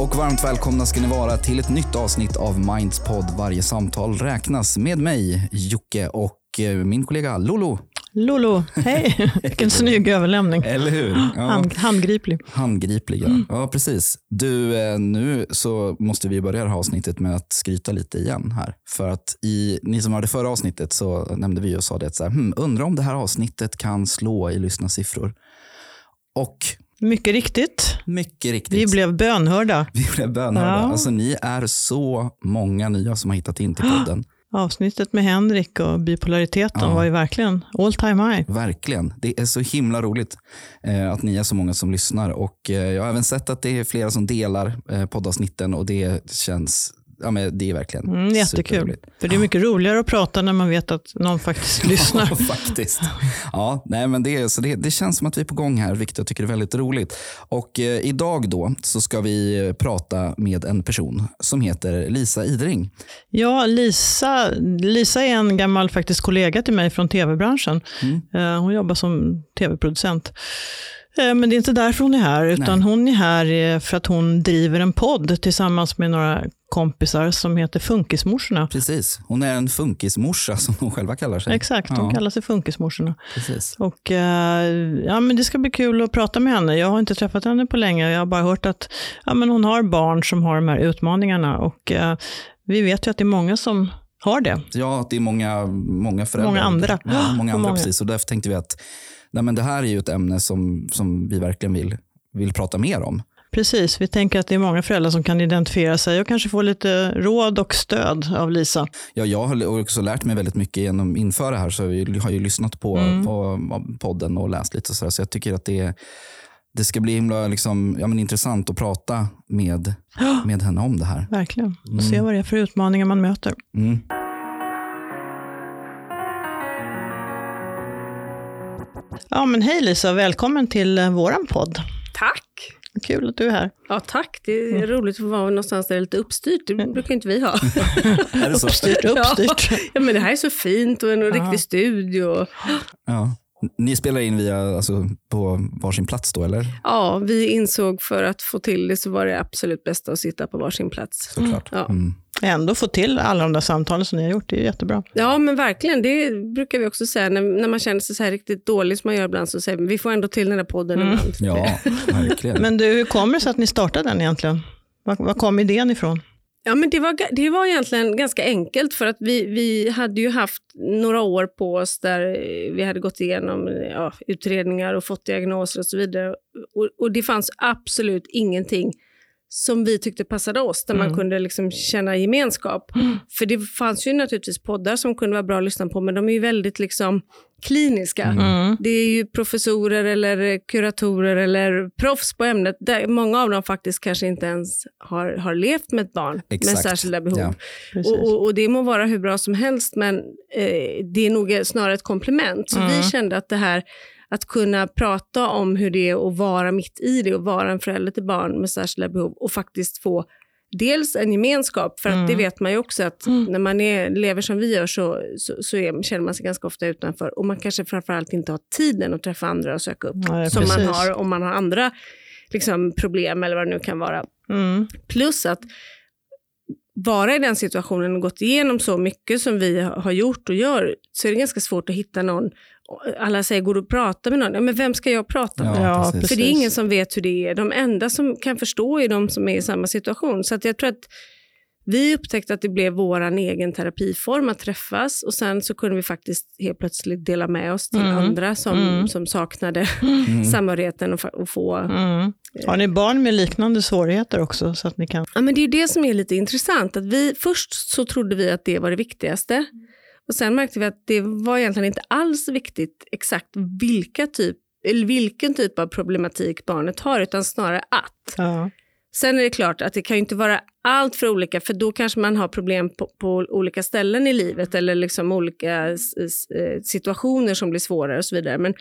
Och varmt välkomna ska ni vara till ett nytt avsnitt av Minds podd Varje samtal räknas med mig, Jocke och eh, min kollega Lolo. Lolo, hej! Vilken snygg överlämning. Eller hur? Ja. Hand, handgriplig. Handgripliga. Mm. Ja, precis. Du, eh, nu så måste vi börja det här avsnittet med att skryta lite igen här. För att i, ni som hörde förra avsnittet så nämnde vi och sa det att så här, hmm, undrar om det här avsnittet kan slå i lyssnarsiffror. Och Mycket riktigt. mycket riktigt. Vi blev bönhörda. vi blev bönhörda. Ja. Alltså, ni är så många nya som har hittat in till podden. Avsnittet med Henrik och bipolariteten Ja. var ju verkligen all time high. Verkligen. Det är så himla roligt eh, att ni är så många som lyssnar. Och eh, Jag har även sett att det är flera som delar eh, poddavsnitten och det känns, ja, men det är verkligen Mm, jättekul. För det är mycket roligare att prata när man vet att någon faktiskt lyssnar. Ja, faktiskt. Ja, nej, men det, så det, det känns som att vi är på gång här, vilket jag tycker är väldigt roligt. Och eh, idag då så ska vi eh, prata med en person som heter Lisa Idring. Ja, Lisa, Lisa är en gammal faktiskt kollega till mig från tv-branschen. Mm. Eh, Hon jobbar som tv-producent. Eh, Men det är inte därför hon är här, utan hon är här eh, för att hon driver en podd tillsammans med några kompisar som heter Funkismorsorna. Precis. Hon är en funkismorsa som hon själva kallar sig. Exakt, de Ja. kallar sig Funkismorsorna. Precis. Och, eh, ja, men det ska bli kul att prata med henne. Jag har inte träffat henne på länge. Jag har bara hört att ja, men hon har barn som har de här utmaningarna. Och, eh, vi vet ju att det är många som har det. Ja, det är många, många föräldrar. Många andra. Ja, många andra, Många. precis. Och därför tänkte vi att nej, men det här är ju ett ämne som, som vi verkligen vill, vill prata mer om. Precis, vi tänker att det är många föräldrar som kan identifiera sig och kanske få lite råd och stöd av Lisa. Ja, jag har också lärt mig väldigt mycket genom inför det här, så jag har ju lyssnat på, Mm. på podden och läst lite. Så, här, så jag tycker att det, det ska bli himla liksom, ja, men intressant att prata med, med henne om det här. Verkligen. Och se vad det är för utmaningar man möter. Mm. Ja, men hej Lisa, välkommen till eh, våran podd. Tack! Kul att du är här. Ja, tack. Det är roligt att vara någonstans där det är lite uppstyrt. Det brukar inte vi ha. Är det så? Uppstyrt, uppstyrt. Ja, men det här är så fint och en riktig studio. Ja. Ni spelar in via, alltså, på varsin plats då, eller? Ja, vi insåg för att få till det så var det absolut bästa att sitta på varsin plats. Såklart. Ja. Mm. Ändå få till alla de där samtalen som ni har gjort, det är jättebra. Ja, men verkligen. Det brukar vi också säga när, när man känner sig så här riktigt dålig som man gör ibland så säger vi vi får ändå till den här podden ibland. Ja, verkligen. Men du, hur kommer det sig att ni startade den egentligen? Var, var kom idén ifrån? Ja, men det var, det var egentligen ganska enkelt för att vi, vi hade ju haft några år på oss där vi hade gått igenom ja, utredningar och fått diagnoser och så vidare. Och, och det fanns absolut ingenting som vi tyckte passade oss, där man kunde liksom känna gemenskap. För det fanns ju naturligtvis poddar som kunde vara bra att lyssna på, men de är ju väldigt liksom kliniska. Mm. Det är ju professorer eller kuratorer eller proffs på ämnet. Där många av dem faktiskt kanske inte ens har, har levt med ett barn med Exakt. särskilda behov. Ja. Och, och, och det må vara hur bra som helst, men eh, det är nog snarare ett komplement. Så Mm. vi kände att det här att kunna prata om hur det är att vara mitt i det och vara en förälder till barn med särskilda behov och faktiskt få dels en gemenskap, för att Mm. det vet man ju också att när man är, lever som vi gör så, så, så är, känner man sig ganska ofta utanför och man kanske framförallt inte har tiden att träffa andra och söka upp Nej, som man precis. har om man har andra liksom, problem eller vad det nu kan vara. Mm. Plus att vara i den situationen och gått igenom så mycket som vi har gjort och gör, så är det ganska svårt att hitta någon. Alla säger, går du att prata med någon? Ja, men vem ska jag prata med? Ja. För det är ingen som vet hur det är. De enda som kan förstå är de som är i samma situation. Så att jag tror att vi upptäckte att det blev vår egen terapiform att träffas och sen så kunde vi faktiskt helt plötsligt dela med oss till Mm. andra som, Mm. som saknade Mm. samhörigheten och, och få Mm. Har ni barn med liknande svårigheter också? Så att ni kan... Ja, men det är det som är lite intressant. Att vi, först så trodde vi att det var det viktigaste. Och Sen märkte vi att det var egentligen inte alls viktigt exakt vilka typ, eller vilken typ av problematik barnet har, utan snarare att. Ja. Sen är det klart att det kan ju inte vara allt för olika, för då kanske man har problem på, på olika ställen i livet eller liksom olika eh, situationer som blir svårare och så vidare. Men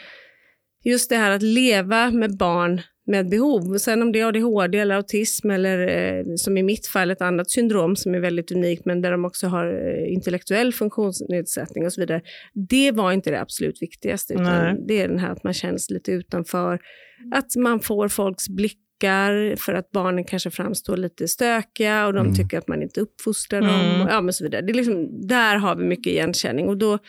just det här att leva med barn med behov. Sen om det är ADHD eller autism eller eh, som i mitt fall ett annat syndrom som är väldigt unikt men där de också har eh, intellektuell funktionsnedsättning och så vidare. Det var inte det absolut viktigaste utan det är den här att man känns lite utanför. Att man får folks blick bråkar för att barnen kanske framstår lite stökiga och de Mm. tycker att man inte uppfostrar Mm. dem. Och, ja, men så vidare. Det är liksom, där har vi mycket igenkänning. Och då,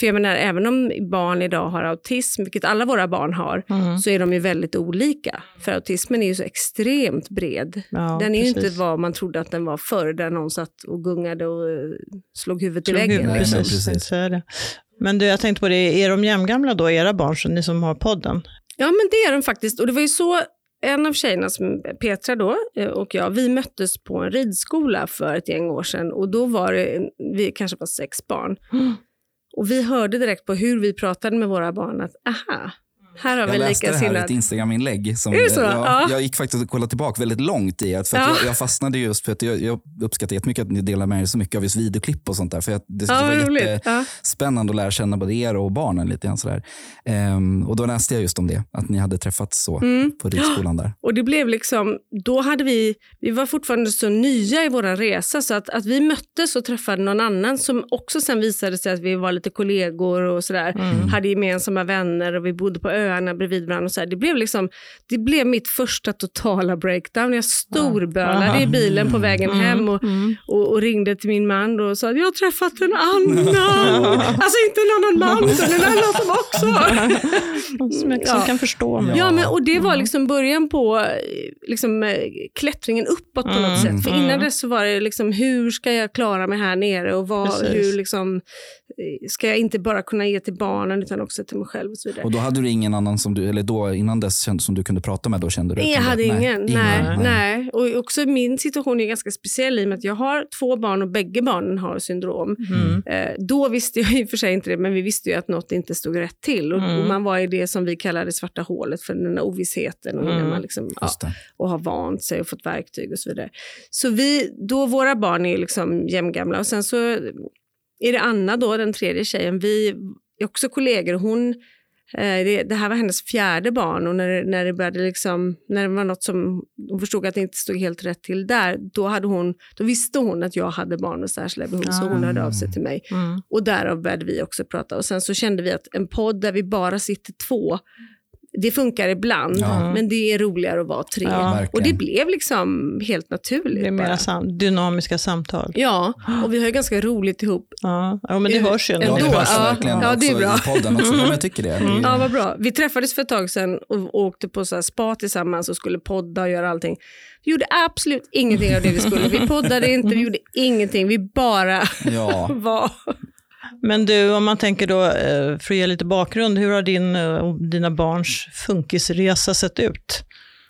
för jag menar, även om barn idag har autism, vilket alla våra barn har, Mm. så är de ju väldigt olika. För autismen är ju så extremt bred. Ja, den är ju precis. inte vad man trodde att den var förr, där någon satt och gungade och eh, slog huvudet i Slog väggen. huvudet, liksom. men precis. precis. Så är det. Men du, jag tänkte på det, är de jämngamla då, era barn, så ni som har podden? Ja, men det är de faktiskt. Och det var ju så, en av tjejerna, som Petra då, eh, och jag, vi möttes på en ridskola för ett gäng år sedan. Och då var det, vi kanske var sex barn. Mm. Och vi hörde direkt på hur vi pratade med våra barn att, aha, här har vi Jag läste det här i ett. Instagram-inlägg. Som? Jag, Ja. jag gick faktiskt och kollade tillbaka väldigt långt i det. För Ja. jag, jag fastnade just för att jag, jag uppskattar jättemycket att ni delar med er så mycket av just videoklipp och sånt där. För att det, Ja, det var roligt. Ja. jättespännande att lära känna både er och barnen lite grann sådär. Ehm, och då läste jag just om det, att ni hade träffats så Mm. på ridskolan där. Och det blev liksom, då hade vi, vi var fortfarande så nya i vår resa så att, att vi möttes och träffade någon annan som också sen visade sig att vi var lite kollegor och sådär. Mm. Hade gemensamma vänner och vi bodde på öarna bredvid varandra. Och så här. Det, blev liksom, det blev mitt första totala breakdown. Jag storbölade i bilen på vägen hem och, Mm. och, och ringde till min man och sa att jag har träffat en annan. alltså inte en annan man utan en annan som också Som jag Ja. kan förstå mig. Ja, men, och det var liksom början på liksom, eh, klättringen uppåt på något Mm, sätt. För mm. innan dess så var det liksom, hur ska jag klara mig här nere och vad, hur liksom, ska jag inte bara kunna ge till barnen utan också till mig själv och så vidare. Och då hade du ingen annan som du, eller då innan dess kände, som du kunde prata med? Då kände du Nej, jag hade det? ingen. Nej, nej. nej. Och också min situation är ganska speciell i och med att jag har två barn och bägge barnen har syndrom. Mm. Eh, då visste jag i och för sig inte det, men vi visste ju att något inte stod rätt till. Och, Mm. och man var i det som vi kallar det svarta hålet för den där ovissheten. Och, när Mm. man liksom, ja, och har vant sig och fått verktyg och så vidare. Så vi, då våra barn är liksom jämngamla och sen så är det Anna då, den tredje tjejen. Vi är också kollegor hon eh, det, det här var hennes fjärde barn och när, när det började liksom, när det var något som hon förstod att det inte stod helt rätt till där, då, hade hon, då visste hon att jag hade barn med särskilda behov, så hon Ah. hörde av sig till mig. Mm. Och därav började vi också prata. Och sen så kände vi att en podd där vi bara sitter två, det funkar ibland, Ja. men det är roligare att vara tre. Ja. Och det blev liksom helt naturligt. Det är mera sam- dynamiska samtal. Ja, och vi har ju ganska roligt ihop. Ja, ja men det hörs ju. ändå. Ja, det hörs ja. verkligen Ja, det är bra. i podden också. Ja, men jag tycker det. det. är- Ja, vad bra. Vi träffades för ett tag sedan och och åkte på så här spa tillsammans och skulle podda och göra allting. Vi gjorde absolut ingenting av det vi skulle. Vi poddade inte, vi gjorde ingenting. Vi bara Ja. var. Men du, om man tänker då, eh, för att ge lite bakgrund, hur har din eh, och dina barns funkisresa sett ut?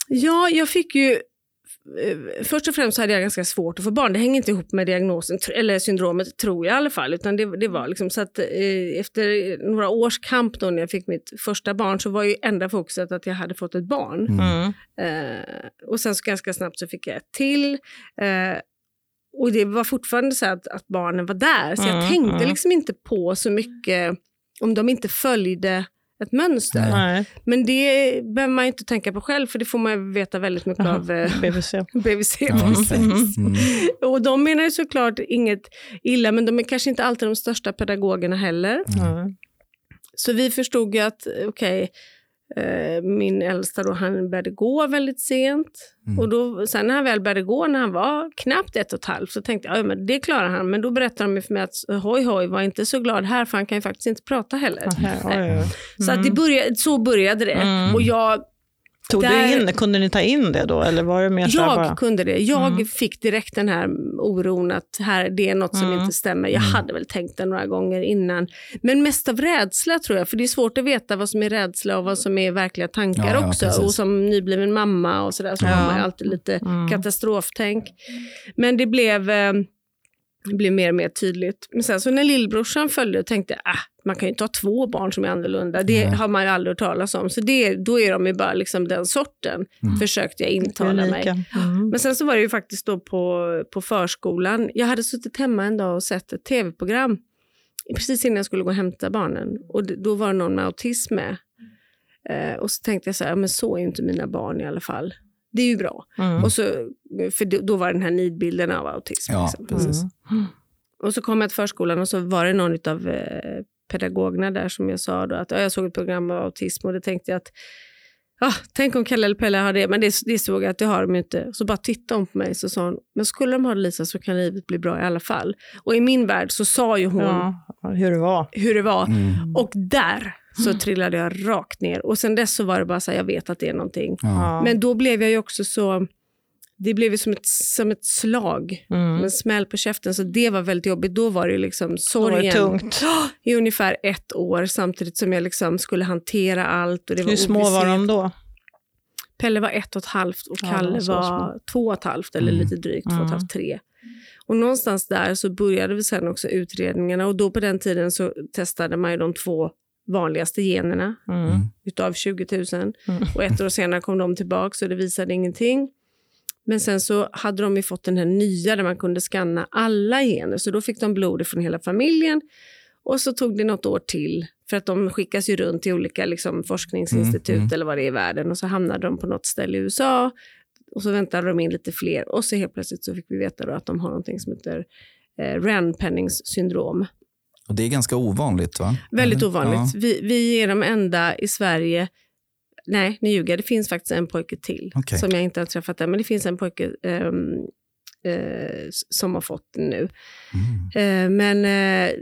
Ja, jag fick ju... eh, Först och främst hade jag ganska svårt att få barn. Det hänger inte ihop med diagnosen, eller syndromet, tror jag i alla fall. Utan det, det var liksom så att eh, efter några års kamp då när jag fick mitt första barn så var ju enda fokuset att jag hade fått ett barn. Mm. Eh, och sen så ganska snabbt så fick jag ett till. Eh, och det var fortfarande så att, att barnen var där. Så jag Mm, tänkte mm. liksom inte på så mycket om de inte följde ett mönster. Nej. Men det behöver man ju inte tänka på själv, för det får man veta väldigt mycket Aha. av BVC. BVC. Okej. Mm. Och de menar ju såklart inget illa, men de är kanske inte alltid de största pedagogerna heller. Ja. Så vi förstod ju att, okej, eh, min äldsta då, han började gå väldigt sent. Mm. Och då, sen när han väl började gå, när han var knappt ett och ett halvt, så tänkte jag, ja, men det klarar han. Men då berättade de för mig att, hoj hoj, var inte så glad här, för han kan ju faktiskt inte prata heller. Aha, oj, oj. Så att det började, så började det. Mm. Och jag Tog Där- du in, kunde ni ta in det då? Eller var det mer Jag bara... kunde det. Jag Mm. fick direkt den här oron att här, det är något som Mm. inte stämmer. Jag Mm. hade väl tänkt det några gånger innan. Men mest av rädsla tror jag. För det är svårt att veta vad som är rädsla och vad som är verkliga tankar Ja, ja, också. precis. och som nybliven mamma och sådär så Ja. har man ju alltid lite Mm. katastroftänk. Men det blev, eh, det blev mer och mer tydligt. Men sen så när lillbrorsan följde tänkte jag, ah, man kan ju inte ha två barn som är annorlunda. Det Nej. har man ju aldrig hört talas om. Så det, då är de ju bara liksom den sorten, Mm. försökte jag intala mig. Mm. Men sen så var det ju faktiskt då på, på förskolan. Jag hade suttit hemma en dag och sett ett tv-program precis innan jag skulle gå och hämta barnen. Och då var det någon med autism med. Eh, och så tänkte jag så här, ja, men så är inte mina barn i alla fall. Det är ju bra. Mm. Och så, för då, var den här nidbilden av autism. Ja, liksom. precis. Mm. Och så kom jag till förskolan och så var det någon av eh, pedagogerna där som jag sa då att ja, jag såg ett program om autism och då tänkte jag att ah, tänk om Kalle eller Pelle har det, men det, det såg jag att det har de inte. Så bara tittade hon på mig och sa, men skulle de ha det Lisa så kan livet bli bra i alla fall. Och i min värld så sa ju hon Ja, hur det var. hur det var. Mm. Och där så trillade jag rakt ner. Och sen dess så var det bara så här, jag vet att det är någonting. Ja. Men då blev jag ju också så, det blev ju som ett, som ett slag, Mm. en smäll på käften. Så det var väldigt jobbigt. Då var det liksom var det sorgen tungt. i ungefär ett år samtidigt som jag liksom skulle hantera allt. Och det var Hur små var de då? Pelle var ett och ett halvt och Ja, Kalle de var var två och ett halvt eller Mm. lite drygt, två och ett Mm. halvt, tre. Och någonstans där så började vi sen också utredningarna och då på den tiden så testade man ju de två vanligaste generna. Mm. utav 20 000 Mm. och ett år senare kom de tillbaka och det visade ingenting. Men sen så hade de ju fått den här nya där man kunde skanna alla gener så då fick de blod från hela familjen och så tog det något år till för att de skickas ju runt till olika liksom, forskningsinstitut Mm, mm. eller vad det är i världen och så hamnade de på något ställe i USA och så väntade de in lite fler och så helt plötsligt så fick vi veta då att de har någonting som heter eh, Ren-Pennings syndrom. Och det är ganska ovanligt va? Väldigt ovanligt. Vi, vi är de enda i Sverige Nej, nu ljuger jag. Det finns faktiskt en pojke till Okej. som jag inte har träffat än. Men det finns en pojke ehm, eh, som har fått det nu. Mm. Eh, men eh,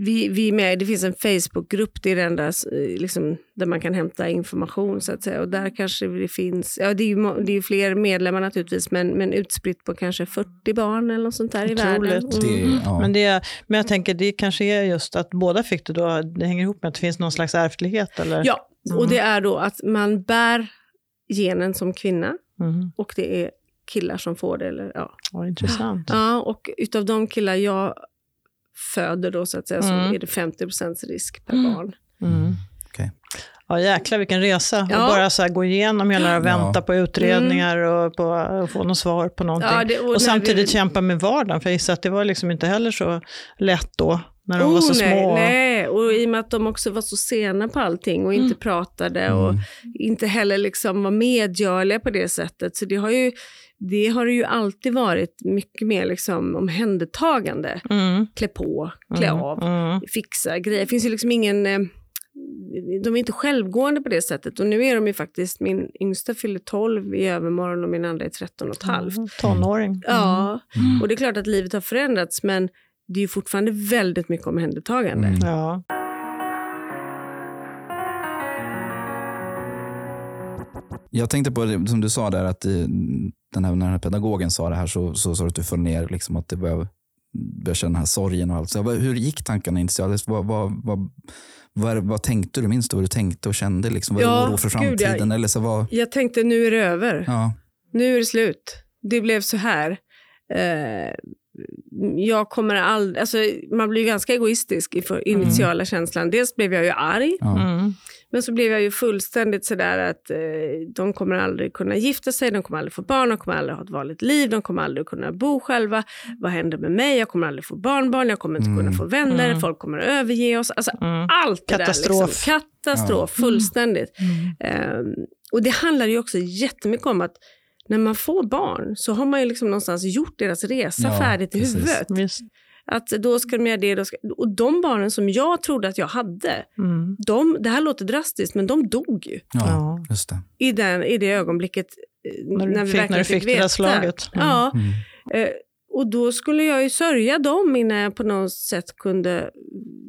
vi, vi är med, det finns en Facebookgrupp, det är enda eh, liksom, där man kan hämta information. så att säga. Och där kanske det finns, ja det är ju, det är ju fler medlemmar naturligtvis, men, men utspritt på kanske 40 barn eller något sånt där i världen. Otroligt. Det, Mm. ja. Men, det, men jag tänker det kanske är just att båda fick det då, det hänger ihop med att det finns någon slags ärftlighet eller? Ja, och Mm. det är då att man bär genen som kvinna Mm. och det är killar som får det. Eller, ja. Ja, intressant. Ja, och utav de killar jag föder då så att säga Mm. så är det 50% risk per Mm. barn. Mm. Okej. Ja, jäklar vilken resa. Ja. Och bara så här gå igenom hela och vänta Ja. på utredningar och på att få något svar på någonting. Ja, det- och och samtidigt vi- kämpa med vardagen, för jag gissar att det var liksom inte heller så lätt då, när de var så Oh, nej, små. nej, och i och med att de också var så sena på allting och inte Mm. pratade och Mm. inte heller liksom var medgörliga på det sättet. Så det har ju, det har ju alltid varit mycket mer liksom omhändertagande. Mm. Klä på, klä Mm. av, Mm. fixa grejer. Det finns ju liksom ingen... eh, De är inte självgående på det sättet. Och nu är de ju faktiskt, min yngsta fyller 12 i övermorgon och min andra är 13 och ett halvt. Mm. Tonåring. Ja, Mm. och det är klart att livet har förändrats men det är ju fortfarande väldigt mycket omhändertagande. Mm. Ja. Jag tänkte på det som du sa där, att den här, när den här pedagogen sa det här så så sa du att du föll ner, liksom, att det började, började känna den här sorgen och allt. Så, vad- hur gick tankarna initialt? Vad, vad, vad, vad, vad tänkte du? Minns du vad du tänkte och kände? Liksom? Var det Ja, oro för gud, jag- framtiden? Eller så var, Jag tänkte nu är det över. ja. Nu är det slut. Det blev så här. Eh, jag kommer aldrig... Alltså, man blir ju ganska egoistisk i för initiala känslan. Dels blev jag ju arg, Ja. Mm. men så blev jag ju fullständigt sådär att eh, de kommer aldrig kunna gifta sig, de kommer aldrig få barn, de kommer aldrig ha ett vanligt liv, de kommer aldrig kunna bo själva. Vad händer med mig? Jag kommer aldrig få barnbarn, jag kommer inte Mm. kunna få vänner, Mm. folk kommer att överge oss. Alltså, Mm. allt det Katastrof. där. Liksom. Katastrof, fullständigt. Ehm, och det handlar ju också jättemycket om att när man får barn så har man ju liksom någonstans gjort deras resa Ja, färdigt i precis. huvudet. Visst. Att då ska de göra det, då ska... och de barnen som jag trodde att jag hade, Mm. de, det här låter drastiskt men de dog ju Ja, Ja. just det. i, den, i det ögonblicket eh, När när vi fick, verkligen när du fick det veta. där slaget. Mm. Ja, Mm. eh, och då skulle jag ju sörja dem innan jag på något sätt kunde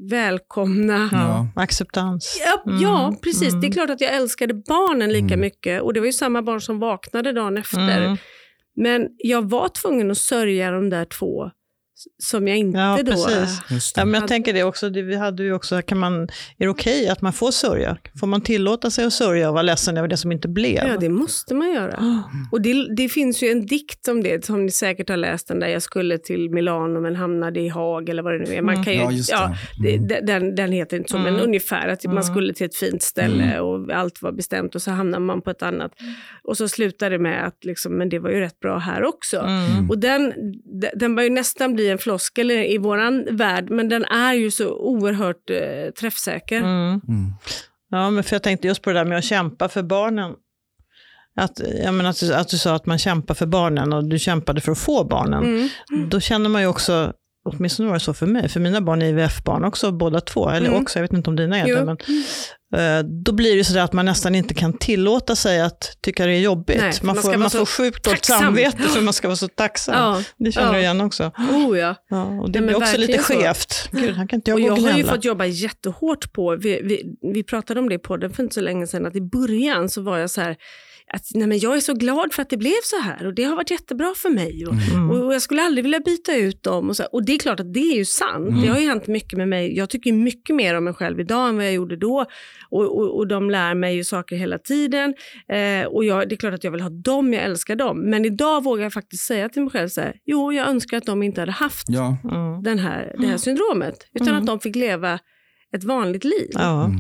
välkomna Ja. Acceptans. Ja, Mm, ja, precis. mm. Det är klart att jag älskade barnen lika Mm. mycket. Och det var ju samma barn som vaknade dagen efter. Mm. Men jag var tvungen att sörja de där två som jag inte Ja, då... precis. Det. Ja, men jag tänker det också, det, vi hade ju också, kan man, är det okej att man får sörja? Får man tillåta sig att sörja och vara ledsen över det som inte blev? Ja, det måste man göra. Och det, det finns ju en dikt om det, som ni säkert har läst, den där jag skulle till Milano men hamnade i Haag eller vad det nu är. Man Mm. kan ju, Ja, just det. ja, Mm. de- den, den heter inte så, men Mm. ungefär att man Mm. skulle till ett fint ställe och allt var bestämt och så hamnar man på ett annat. Och så slutar det med att liksom, men det var ju rätt bra här också. Mm. Och den, de- den bör ju nästan bli en floskel i våran värld, men den är ju så oerhört eh, träffsäker. Mm. Mm. Ja, men för jag tänkte just på det där med att kämpa för barnen. Att, jag menar, att, du, att du sa att man kämpar för barnen och du kämpade för att få barnen. Mm. Då känner man ju också, åtminstone var det så för mig, för mina barn är IVF-barn också båda två, eller Mm. också, jag vet inte om dina är det, men då blir det så att man nästan inte kan tillåta sig att tycka det är jobbigt. Nej, man, man får, man får sjukt dåligt samvete för man ska vara så tacksam. Ja, Det känner ja. du igen också. Oh ja. Ja, och det men blir också lite skevt. Gud, kan inte jag Och jag har ju fått jobba jättehårt på, vi, vi, vi pratade om det i podden för inte så länge sedan, att i början så var jag så här, att nej men jag är så glad för att det blev så här och det har varit jättebra för mig. Och, Mm. och, och jag skulle aldrig vilja byta ut dem. Och, så, och det är klart att det är ju sant. Mm. Det har ju hänt mycket med mig. Jag tycker mycket mer om mig själv idag än vad jag gjorde då. Och, och, och de lär mig ju saker hela tiden. Eh, och jag, det är klart att jag vill ha dem, jag älskar dem. Men idag vågar jag faktiskt säga till mig själv så här, jo jag önskar att de inte hade haft Ja. Mm. den här, det här syndromet. Utan att de fick leva ett vanligt liv. Ja.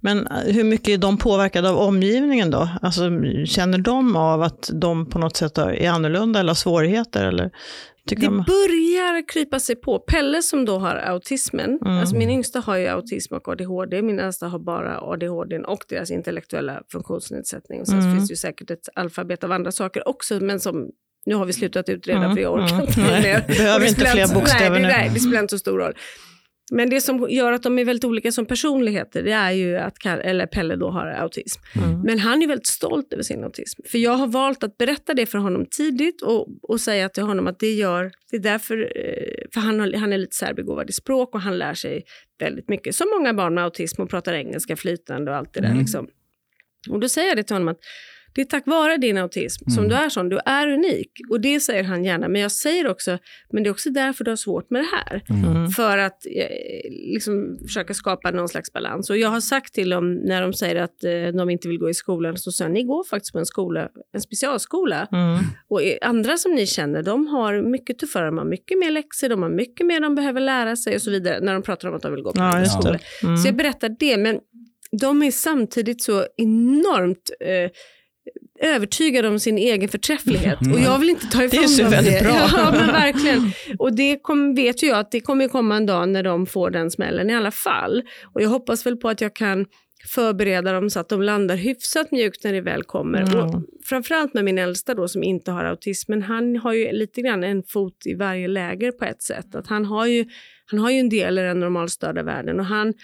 Men eh, hur mycket är de påverkade av omgivningen då? Alltså, känner de av att de på något sätt är annorlunda eller har svårigheter? Eller tycker Det de... börjar krypa sig på. Pelle som då har autismen, Mm. alltså min yngsta har ju autism och ADHD, min äldsta har bara ADHD och deras intellektuella funktionsnedsättning. Och sen Mm. finns det ju säkert ett alfabet av andra saker också, men som nu har vi slutat utreda Mm, för jag orkar mm. inte mer. behöver inte fler bokstäver nej, nu. nej, det spelar inte så stor roll. Men det som gör att de är väldigt olika som personligheter, det är ju att Kar- eller Pelle då har autism. Mm. Men han är väldigt stolt över sin autism. För jag har valt att berätta det för honom tidigt och, och säga till honom att det gör, det är därför, eh, för han, har, han är lite särbegåvad i språk och han lär sig väldigt mycket. Som många barn med autism och pratar engelska flytande och allt det där. Mm. Liksom. Och då säger jag det till honom att det är tack vare din autism som Mm. du är sån. Du är unik. Och det säger han gärna. Men jag säger också, men det är också därför du har svårt med det här. Mm. För att eh, liksom, försöka skapa någon slags balans. Och jag har sagt till dem när de säger att eh, de inte vill gå i skolan, så säger jag, ni går faktiskt på en skola, en specialskola. Mm. Och andra som ni känner, de har mycket tuffare, de har mycket mer läxor, de har mycket mer de behöver lära sig och så vidare. När de pratar om att de vill gå på Ja, en skola. Mm. Så jag berättar det, men de är samtidigt så enormt eh, övertygade om sin egen förträfflighet. Mm. Och jag vill inte ta ifrån Det är dem väldigt det. bra. Ja, men verkligen. Och det kom, vet ju jag att det kommer komma en dag när de får den smällen i alla fall. Och jag hoppas väl på att jag kan förbereda dem så att de landar hyfsat mjukt när det väl kommer. Mm. Och framförallt med min äldsta då som inte har autism, men han har ju lite grann en fot i varje läger på ett sätt. Att han, har ju, han har ju en del i den normalstörda världen och han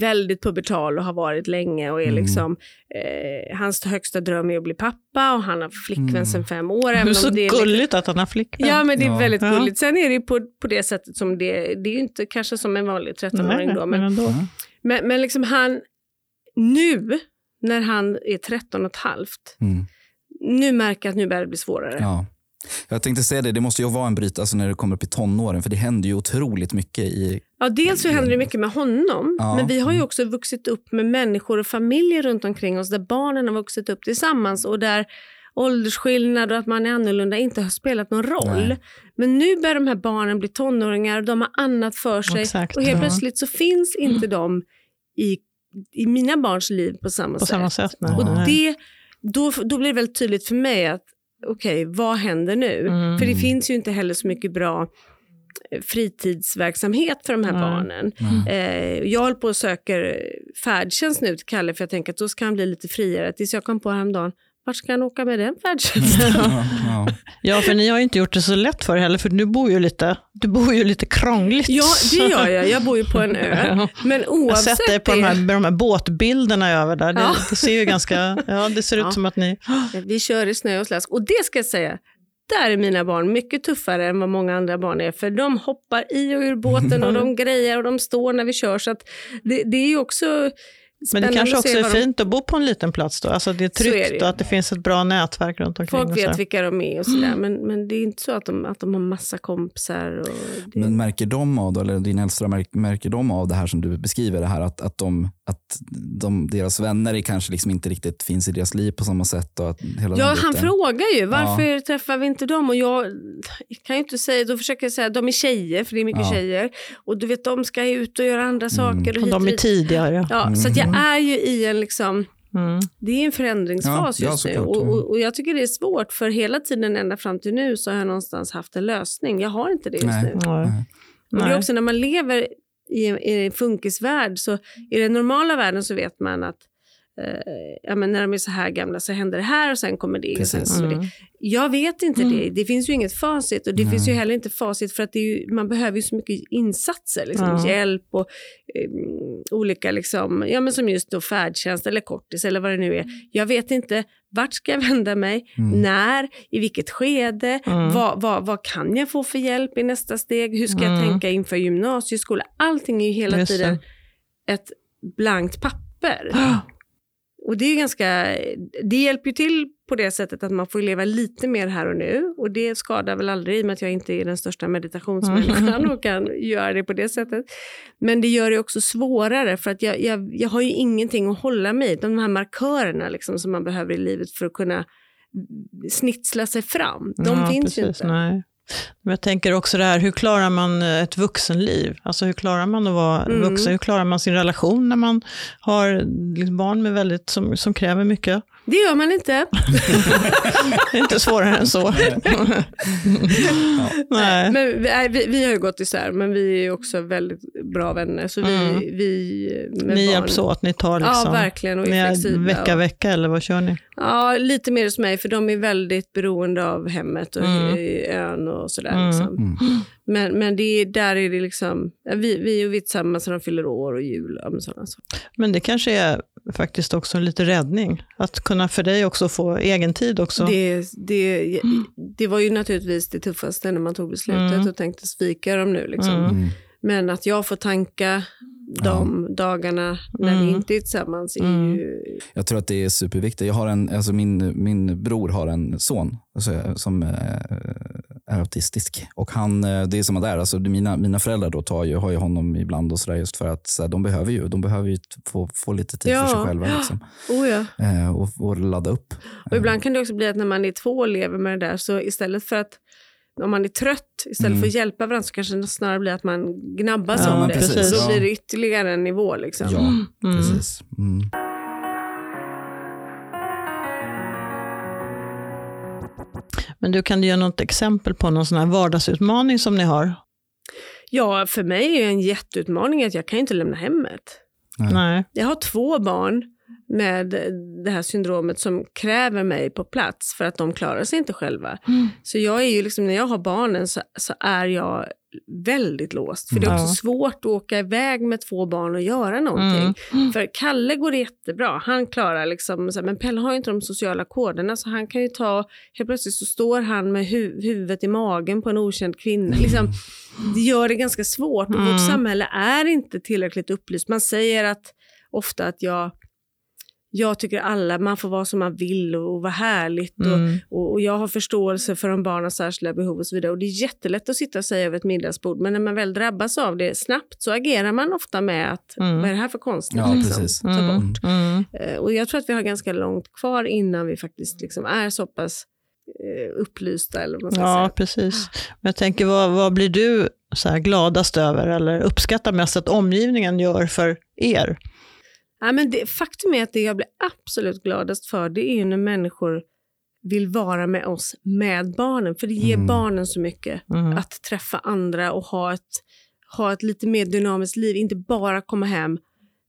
väldigt pubertal och har varit länge och är Mm. liksom, eh, hans högsta dröm är att bli pappa och han har flickvän Mm. sedan fem år. Det är så det är gulligt att han har flickvän. Ja, men det är Ja. väldigt gulligt. Sen är det på, på det sättet som det det är ju inte kanske som en vanlig 13-åring då, men, ändå. men, men liksom han, nu när han är 13 och ett halvt, Mm. nu märker jag att nu börjar det bli svårare. Ja. Jag tänkte säga det, det måste ju vara en bryt alltså när det kommer upp i tonåren, för det händer ju otroligt mycket i... Ja, dels så händer det mycket med honom, Ja. men vi har ju Mm. också vuxit upp med människor och familjer runt omkring oss där barnen har vuxit upp tillsammans och där åldersskillnad och att man är annorlunda inte har spelat någon roll. Nej. Men nu börjar de här barnen bli tonåringar, de har annat för sig Exakt, och helt ja. plötsligt så finns inte de i, i mina barns liv på samma På sätt. samma sätt. Och det, då, då blir det väldigt tydligt för mig att okej, vad händer nu? Mm. För det finns ju inte heller så mycket bra eh, fritidsverksamhet för de här Nej. barnen. Eh, jag håller på och söker färdtjänst nu till Kalle för jag tänker att då ska han bli lite friare. Tills jag kom på häromdagen, vart ska han åka med den färdtjänsten? Ja, ja. Ja, för ni har ju inte gjort det så lätt för er heller, för du bor ju lite, du bor ju lite krångligt. ja, det gör jag. Jag bor ju på en ö. Men Jag har oavsett sett dig på det, de här, de här båtbilderna över där. Det, Ja. det ser ju ganska, ja det ser ut Ja. som att ni, vi kör i snö och slask. Och det ska jag säga, där är mina barn mycket tuffare än vad många andra barn är. För de hoppar i och ur båten och de grejer och de står när vi kör. Så att det, det är ju också men det kanske också är de- fint att bo på en liten plats då. Alltså det är Så är det tryggt och att det finns ett bra nätverk runt omkring. Folk och vet vilka de är och sådär. Men, men det är inte så att de, att de har massa kompisar. Och det, Men märker de av, då, eller din äldsta, märker, märker de av det här som du beskriver, det här att, att, de, att de, deras vänner är kanske liksom inte riktigt finns i deras liv på samma sätt? Och att hela Ja, han frågar ju varför träffar vi inte dem? Och jag kan ju inte säga, då försöker jag säga att de är tjejer, för det är mycket Ja. tjejer. Och du vet, de ska ut och göra andra saker. Och Och hit de och är tidigare. Ja, så att jag är ju i en liksom, Mm. det är en förändringsfas Ja, ja, just nu. såklart, Och, ja. och, och jag tycker det är svårt, för hela tiden ända fram till nu så har jag någonstans haft en lösning. Jag har inte det just Nej. nu. Nej. Och det är också när man lever i en, i en funkisvärld, så i den normala världen så vet man att ja, men när de är så här gamla så händer det här och sen kommer det. Och sen kommer det. Mm. Jag vet inte Mm. det. Det finns ju inget facit och det Nej. finns ju heller inte facit för att det är ju, man behöver ju så mycket insatser. Liksom, Ja. Hjälp och eh, olika, liksom, ja, men som just då färdtjänst eller kortis eller vad det nu är. Jag vet inte vart ska jag vända mig, Mm. när, i vilket skede, Mm. vad, vad, vad kan jag få för hjälp i nästa steg, hur ska jag Mm. tänka inför gymnasieskola. Allting är ju hela Just det. tiden ett blankt papper. Och det är ju ganska, det hjälper ju till på det sättet att man får leva lite mer här och nu. Och det skadar väl aldrig i och med att jag inte är den största meditationsmänniskan och kan göra det på det sättet. Men det gör det också svårare för att jag, jag, jag har ju ingenting att hålla mig i. De här markörerna liksom som man behöver i livet för att kunna snitsla sig fram. De Ja, finns ju precis, inte. Nej. Men jag tänker också det här, hur klarar man eh, ett vuxenliv? Alltså hur klarar man att vara Mm. vuxen? Hur klarar man sin relation när man har liksom barn med väldigt, som, som kräver mycket? Det gör man inte. Inte svårare än så. Nej. Men vi, vi, vi har ju gått isär, men vi är också väldigt bra vänner. Så vi, Mm. vi med Ni barn, hjälps åt, ni tar liksom... Ja, verkligen. Och är Ni är flexibla. vecka, och, vecka eller vad kör ni? ja, lite mer hos mig, för de är väldigt beroende av hemmet och Mm. ön och sådär. Mm. Liksom. Men, men det är, där är det liksom, ja, vi, vi är ju tillsammans när de fyller år och jul. Och sådana saker. Men det kanske är faktiskt också lite räddning. Att kunna för dig också få egen tid också. Det, det, det var ju naturligtvis det tuffaste när man tog beslutet Mm. och tänkte svika dem nu. Liksom. Mm. Mm. Men att jag får tanka de dagarna när Mm. vi inte är tillsammans är Mm. ju... Jag tror att det är superviktigt. Jag har en, alltså min, min bror har en son alltså, som eh, är autistisk. Och han, eh, det är som att det är, alltså, mina, mina föräldrar då tar ju, har ju honom ibland och sådär just för att så här, de behöver ju, de behöver ju få, få lite tid Ja. för sig själva liksom, Oh ja. eh, och, och ladda upp. Och ibland kan det också bli att när man är två och lever med det där så istället för att om man är trött, istället Mm. för att hjälpa varandra så kanske det snarare blir att man gnabbas Ja, om det. precis. Då blir det ytterligare en nivå. Liksom. Ja, Mm. precis. Mm. Men du, kan du ge något exempel på någon sån här vardagsutmaning som ni har? ja, för mig är det en jätteutmaning att jag kan inte lämna hemmet. Nej. Nej. Jag har två barn med det här syndromet som kräver mig på plats för att de klarar sig inte själva. Mm. Så jag är ju liksom, när jag har barnen så, så är jag väldigt låst. För det är också Ja. svårt att åka iväg med två barn och göra någonting. Mm. För Kalle går det jättebra. Han klarar liksom, men Pelle har ju inte de sociala koderna så han kan ju ta, helt plötsligt så står han med hu huvudet i magen på en okänd kvinna. Liksom, det gör det ganska svårt och Mm. vårt samhälle är inte tillräckligt upplyst. Man säger att ofta att jag, jag tycker alla, man får vara som man vill och, och vara härligt. Och, Mm. och, och jag har förståelse för de barn har särskilda behov och så vidare. Och det är jättelätt att sitta och säga över ett middagsbord, men när man väl drabbas av det snabbt så agerar man ofta med att, Mm. vad är det här för konstigt? Ja, liksom? precis. Ta Mm. bort. Mm. Eh, Och jag tror att vi har ganska långt kvar innan vi faktiskt liksom är så pass eh, upplysta. Eller vad man ska Ja, säga. precis. Men jag tänker, vad, vad blir du så här gladast över eller uppskattar mest att omgivningen gör för er? Ja, men det, faktum är att det jag blir absolut gladast för det är ju när människor vill vara med oss med barnen. För det ger Mm. barnen så mycket. Mm. Att träffa andra och ha ett, ha ett lite mer dynamiskt liv. Inte bara komma hem.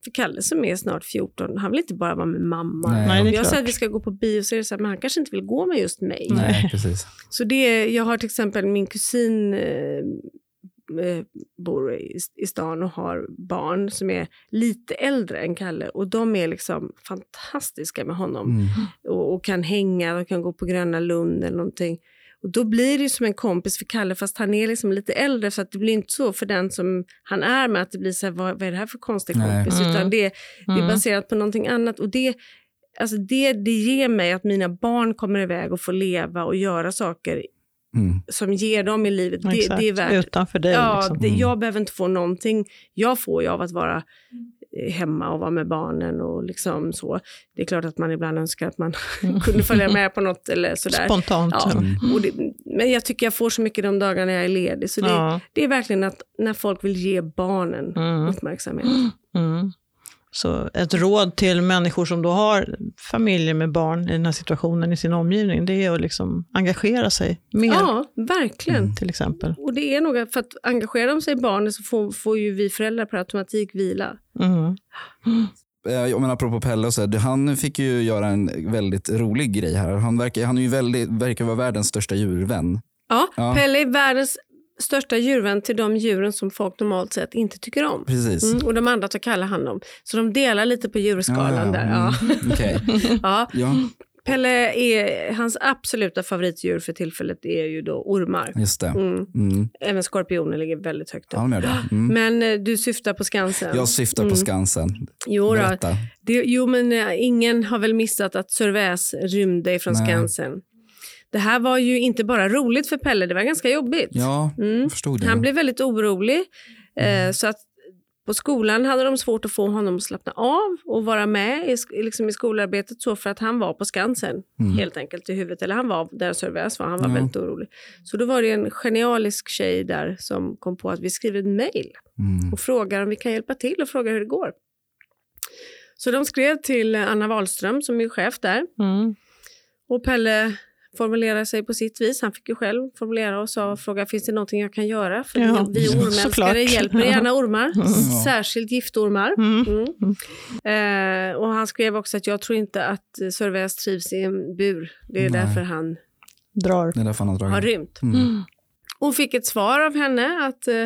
För Kalle som är snart 14, han vill inte bara vara med mamma. Nej. Om jag säger att vi ska gå på bio så är det så här, men han kanske inte vill gå med just mig. Nej, precis. Så det, jag har till exempel min kusin eh, bor i, i stan och har barn som är lite äldre än Kalle och de är liksom fantastiska med honom Mm. och, och kan hänga och kan gå på Gröna Lund eller någonting. Och då blir det som en kompis för Kalle fast han är liksom lite äldre så att det blir inte så för den som han är med att det blir så här, vad, vad är det här för konstig kompis? Mm. Utan det, det är Mm. baserat på någonting annat. Och det, alltså det, det ger mig att mina barn kommer iväg och får leva och göra saker Mm. som ger dem i livet. Det, det är värt. Utanför dig. Ja, liksom. det, Mm. jag behöver inte få någonting. Jag får ju av att vara eh, hemma och vara med barnen och liksom så. Det är klart att man ibland önskar att man kunde följa med på något eller sådär. Spontant. Ja. Mm. Och det, men jag tycker jag får så mycket de dagarna jag är ledig. Så det, Ja. det är verkligen att när folk vill ge barnen Mm. uppmärksamhet. Mm. Så ett råd till människor som då har familjer med barn i den här situationen i sin omgivning, det är att liksom engagera sig mer, Ja, verkligen. till exempel. Och det är nog för att engagera de sig i barnen så får, får ju vi föräldrar per automatik vila. Mm. eh, jag menar apropå Pelle, och så här, han fick ju göra en väldigt rolig grej här. Han verkar, han är ju väldigt, verkar vara världens största djurvän. Ja, Ja. Pelle är världens största djurvän till de djuren som folk normalt sett inte tycker om. Precis. Mm, och de andra tar kalla hand om. Så de delar lite på djurskalan där. Ja. mm, okej. Ja. Ja, Pelle är, hans absoluta favoritdjur för tillfället är ju då ormar. just det. Mm. Mm. Även skorpioner ligger väldigt högt upp. Ja. Mm. Men eh, du syftar på Skansen? Jag syftar på Mm. Skansen. Jo. Det, jo, men eh, ingen har väl missat att Sörväs rymde ifrån Nej. Skansen. Det här var ju inte bara roligt för Pelle, det var ganska jobbigt. Ja, Mm. jag förstod det. Han blev väldigt orolig. Eh, så att på skolan hade de svårt att få honom att slappna av och vara med i, liksom i skolarbetet så för att han var på Skansen Mm. helt enkelt i huvudet. Eller han var där Sörväs var, han var Ja. väldigt orolig. Så då var det en genialisk tjej där som kom på att vi skriver ett mejl Mm. och frågar om vi kan hjälpa till och frågar hur det går. Så de skrev till Anna Wahlström som är chef där Mm. och Pelle formulerade sig på sitt vis. Han fick ju själv formulera och sa fråga finns det någonting jag kan göra? För Ja, vi ormälskare hjälper gärna ormar, Ja. särskilt giftormar. Mm. Mm. Eh, och han skrev också att jag tror inte att eh, Sörväs trivs i en bur. Det är Nej. därför han Drar. Det är därför han har har rymt. Mm. Hon fick ett svar av henne att eh,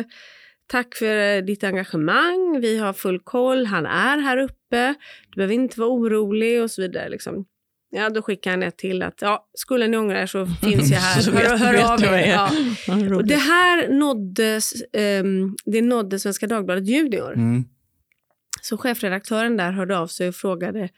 tack för eh, ditt engagemang, vi har full koll, han är här uppe, du behöver inte vara orolig och så vidare. Liksom. Ja, då skickade han ett till att ja, skulle ni ångra er så finns jag här, hör, hör av er. Ja. Och det här nåddes, ehm, det nådde Svenska Dagbladet Junior. Mm. Så chefredaktören där hörde av sig och frågade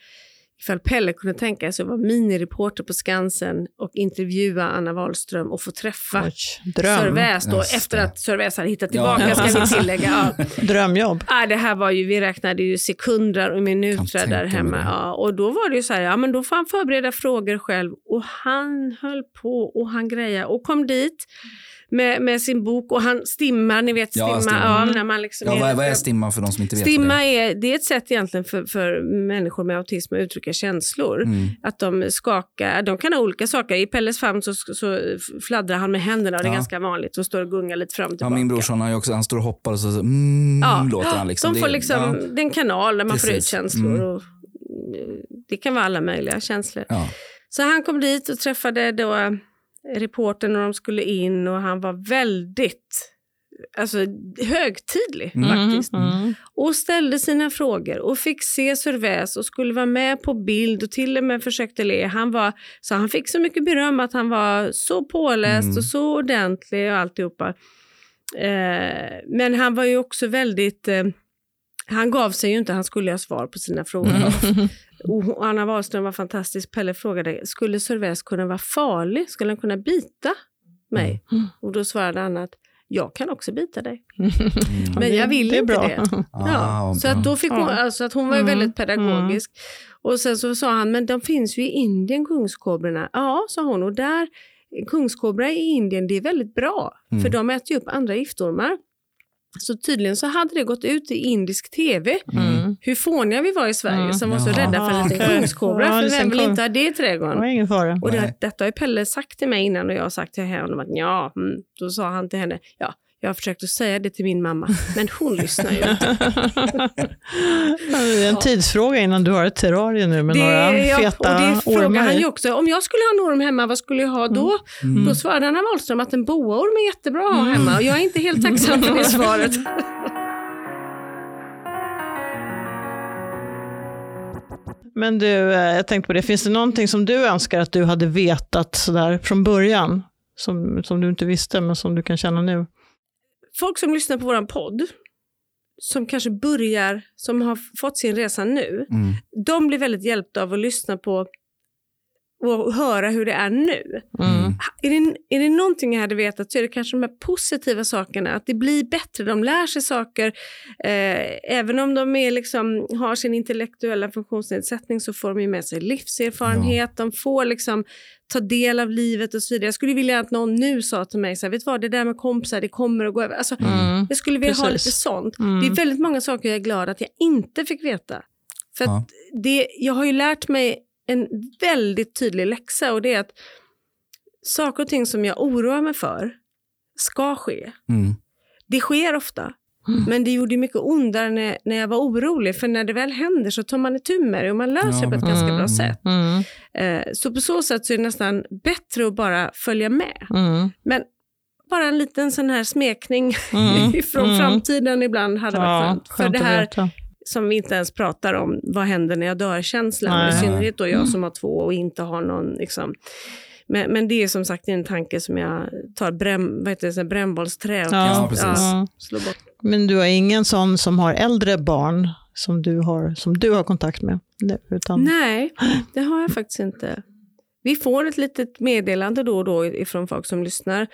ifall Pelle kunde tänka sig att vara minireporter på Skansen och intervjua Anna Wahlström och få träffa. Sörväs då, Just efter det. att Sörväs hade hittat Ja. tillbaka, ska vi tillägga. Ja. Drömjobb. Ah, det här var ju, vi räknade ju sekunder och minuter där hemma. Ja, och då var det ju så här, ja men då får han förbereda frågor själv. Och han höll på och han grejade och kom dit med, med sin bok och han stimmar, ni vet Ja, stimma. stimma. Ja, när man liksom Ja, är- vad, vad är stimma för de som inte vet Stimma det? är, det är ett sätt egentligen för, för människor med autism att uttrycka känslor. Mm. Att de skakar, de kan ha olika saker. I Pelles famn så, så fladdrar han med händerna och det är Ja. ganska vanligt. Och står och gungar lite fram och Ja, tillbaka. min brorson han, också, han står och hoppar och så, så mm, Ja. låter han. Liksom. De får Det- liksom, ja. Det är en kanal där man får ut Precis. känslor. Mm. Och, eh, det kan vara alla möjliga känslor. Ja. Så han kom dit och träffade då reportern och de skulle in och han var väldigt alltså, högtidlig Mm. faktiskt. Mm. Och ställde sina frågor och fick se Sörväs och skulle vara med på bild och till och med försökte le. Han var, så han fick så mycket beröm att han var så påläst Mm. och så ordentlig och alltihopa. Eh, men han var ju också väldigt... Eh, han gav sig ju inte, han skulle ha svar på sina frågor. Mm. Och Anna Wahlström var fantastisk. Pelle frågade, skulle Sörväs kunna vara farlig? Skulle han kunna bita mig? Mm. Och då svarade han att jag kan också bita dig. Mm. Men jag vill det inte bra. det. Ah, Ja, så att då fick hon, alltså att hon var ju Mm, väldigt pedagogisk. Och sen så sa han, men de finns ju i Indien, kungskobrorna. Ja, sa hon. Och där, kungskobra i Indien, det är väldigt bra. Mm. För de äter ju upp andra giftormar. Så tydligen så hade det gått ut i indisk tv Mm. hur fåniga vi var i Sverige Mm. som var så rädda för en liten kungskobra. Ja, för vem vill inte ha det i Det trädgården? var ingen fara. Och det, detta har Pelle sagt till mig innan och jag har sagt till honom att ja, mm. då sa han till henne, ja, jag har försökt att säga det till min mamma, men hon lyssnar ju inte. det är en tidsfråga innan du har ett terrarium nu med Det, några ja, feta och det frågar ormar han ju också. Om jag skulle ha en orm hemma, vad skulle jag ha då? Mm. Då svarade Anna Wahlström att en boaorm är jättebra att ha hemma. Och jag är inte helt tacksam för det svaret. Men du, eh, jag tänkte på det, finns det någonting som du önskar att du hade vetat sådär från början? Som, som du inte visste, men som du kan känna nu? Folk som lyssnar på vår podd, som kanske börjar, som har fått sin resa nu, Mm. de blir väldigt hjälpta av att lyssna på och höra hur det är nu. Mm. Är det, är det någonting jag hade vetat så är det kanske de här positiva sakerna, att det blir bättre, de lär sig saker. Eh, även om de är liksom, har sin intellektuella funktionsnedsättning så får de ju med sig livserfarenhet, de får liksom ta del av livet och så vidare. Jag skulle vilja att någon nu sa till mig, så här, vet du vad, det där med kompisar, det kommer att gå över. Alltså, Mm. jag skulle vilja ha Precis. lite sånt. Mm. Det är väldigt många saker jag är glad att jag inte fick veta. För Ja. det, jag har ju lärt mig en väldigt tydlig läxa och det är att saker och ting som jag oroar mig för ska ske. Mm. Det sker ofta. Men det gjorde mycket ondare när, när jag var orolig. För när det väl händer så tar man itu med det och man sig Ja, på ett men- ganska bra Mm. sätt. Mm. Eh, så på så sätt så är det nästan bättre att bara följa med. Mm. Men bara en liten sån här smekning Mm. från Mm. framtiden ibland hade varit Ja, skönt. För skönt det att här veta. Som vi inte ens pratar om, vad händer när jag dör-känslan. I synnerhet då jag som har två och inte har någon... Liksom. Men, men det är som sagt en tanke som jag tar bräm, vad heter det, brännbollsträ och Ja, precis. Ja. slår bort. Men du har ingen sån som har äldre barn som du har, som du har kontakt med? Utan, Nej, det har jag faktiskt inte. Vi får ett litet meddelande då och då ifrån folk som lyssnar.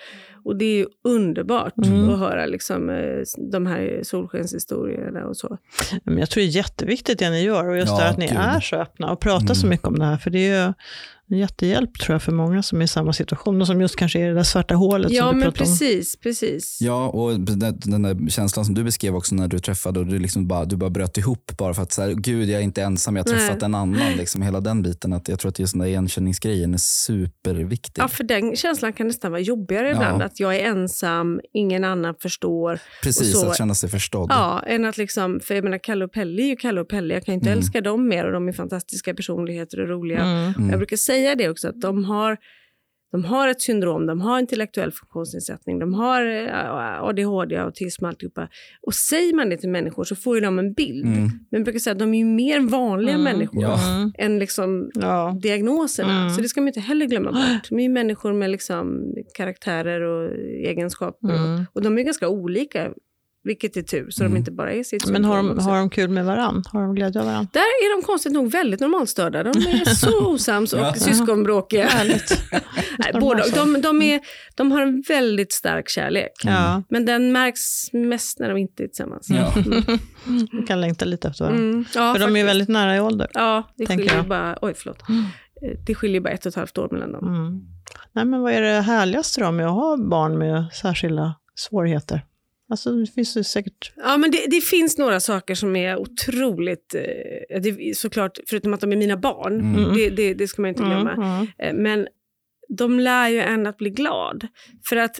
Och det är ju underbart Mm. att höra liksom, eh, de här solskenshistorierna och så. Men jag tror det är jätteviktigt det ni gör och just Ja, det att ni gud. är så öppna och pratar så Mm. mycket om det här. För det är ju en jättehjälp tror jag för många som är i samma situation och som just kanske är i det där svarta hålet Ja, som du men pratar om. precis. precis. Ja, och den, den där känslan som du beskrev också när du träffade och du, liksom bara, du bara bröt ihop bara för att så här, gud jag är inte ensam, jag har träffat Nej. en annan. Liksom, hela den biten. Att jag tror att just den där igenkänningsgrejen är superviktig. Ja, för den känslan kan nästan vara jobbigare Ja. ibland. Att jag är ensam, ingen annan förstår. Precis, så- att känna sig förstådd. Ja, än att liksom, för jag menar Kalle och Pelle är ju Kalle och Pelle. Jag kan inte Mm. älska dem mer och de är fantastiska personligheter och roliga. Mm. Mm. Jag brukar säga det också, att de har, de har ett syndrom, de har intellektuell funktionsnedsättning, de har eh, ADHD, autism och alltihopa. Och säger man det till människor så får ju de en bild. Mm. Men jag brukar säga att de är ju mer vanliga Mm. människor Ja. Mm. än liksom Ja. diagnoserna. Mm. Så det ska man inte heller glömma bort. De är ju människor med liksom karaktärer och egenskaper. Mm. Och de är ganska olika, vilket är tur, så Mm. de inte bara är sitt Men har de, har de kul med varann? Har de glädje av varann? Där är de konstigt nog väldigt normalstörda. De är så osams och Ja. syskonbråkiga. Härligt. Nej, båda, de, de, är, de har en väldigt stark kärlek. Ja, Men den märks mest när de inte är tillsammans. Ja. de kan längta lite efter varandra. Mm, ja, För de är faktiskt. väldigt nära i ålder. Ja, det skiljer jag. bara... Oj, förlåt. Eh, Det skiljer bara ett och ett halvt år mellan dem. Mm. Nej, men vad är det härligaste då med att ha barn med särskilda svårigheter? Alltså det finns ju säkert... Ja, men det, det finns några saker som är otroligt... Eh, det, såklart, förutom att de är mina barn. Mm. Det, det, det ska man inte glömma. Mm, mm. Eh, Men de lär ju en att bli glad. För att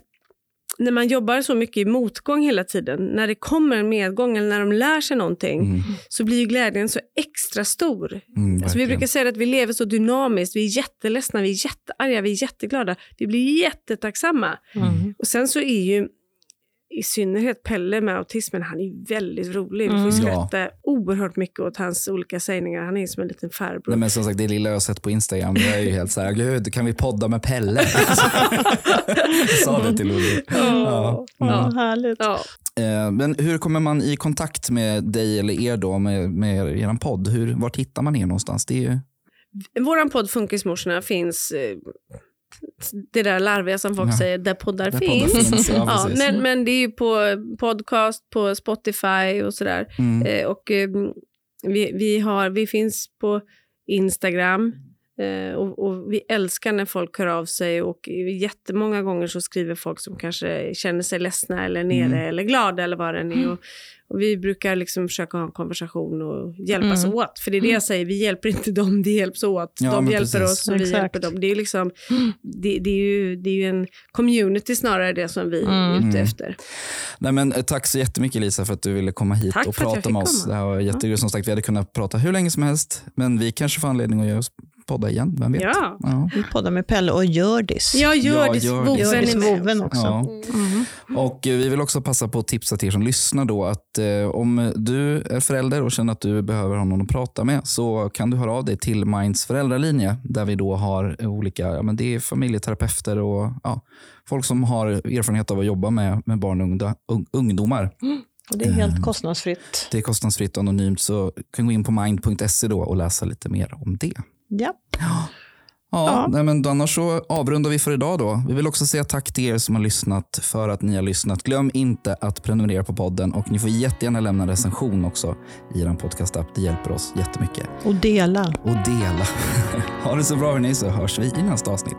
när man jobbar så mycket i motgång hela tiden, när det kommer en medgång eller när de lär sig någonting, Mm. så blir ju glädjen så extra stor. Mm, Alltså vi brukar säga att vi lever så dynamiskt, vi är jätteledsna, vi är jättearga, vi är jätteglada. Vi blir jättetacksamma. Mm. Och sen så är ju i synnerhet Pelle med autismen, han är väldigt rolig. Vi får Mm. skratta oerhört mycket åt hans olika sägningar. Han är som en liten farbror. Nej, men som sagt, det lilla jag har sett på Instagram, jag är ju helt så här, gud, kan vi podda med Pelle? sa det till Lolly. Ja. Ja, Ja. härligt. Ja. Eh, Men hur kommer man i kontakt med dig eller er då, med, med er podd? Hur, vart hittar man er någonstans? Det är ju... Vår podd Funkismorsorna finns, eh, det där larviga som folk Ja. säger, där poddar Där finns. poddar finns, ja, Ja, men, men det är ju på podcast, på Spotify och sådär. Mm. Eh, och, eh, vi, vi, har, vi finns på Instagram. Eh, och, och vi älskar när folk hör av sig och jättemånga gånger så skriver folk som kanske känner sig ledsna eller nere Mm. eller glada eller vad det än är. Och, och vi brukar liksom försöka ha en konversation och hjälpas Mm. åt. För det är det jag säger, vi hjälper inte dem, vi hjälps åt. Ja, de hjälper precis. oss och vi Exakt. hjälper dem. Det är, liksom, det, det, är ju, det är ju en community snarare det som vi är Mm. ute Mm. efter. Nej, men, eh, tack så jättemycket Lisa för att du ville komma hit Tack och prata med oss. komma. Det här var jättekul. Som sagt, vi hade kunnat prata hur länge som helst, men vi kanske får anledning att göra podda igen, vem vet? Ja. Ja. Vi poddar med Pelle och Hjördis. Jag gör Ja, det, gör det. Woven Hjördis är med Woven också. Ja. Mhm. Och eh, vi vill också passa på att tipsa till er som lyssnar då att eh, om du är förälder och känner att du behöver ha någon att prata med så kan du höra av dig till Minds föräldralinje där vi då har olika, ja, men det är familjeterapeuter och ja, folk som har erfarenhet av att jobba med, med barn och ungda, ung, ungdomar. Och det är helt kostnadsfritt. Det är kostnadsfritt och anonymt så du kan gå in på mind.se då och läsa lite mer om det. Ja. Ja, Ja. Nej, men annars så avrundar vi för idag då. Vi vill också säga tack till er som har lyssnat för att ni har lyssnat. Glöm inte att prenumerera på podden och ni får jättegärna lämna en recension också i er podcastapp. Det hjälper oss jättemycket. Och dela. Och dela. ha det så bra hörni så hörs vi i nästa avsnitt.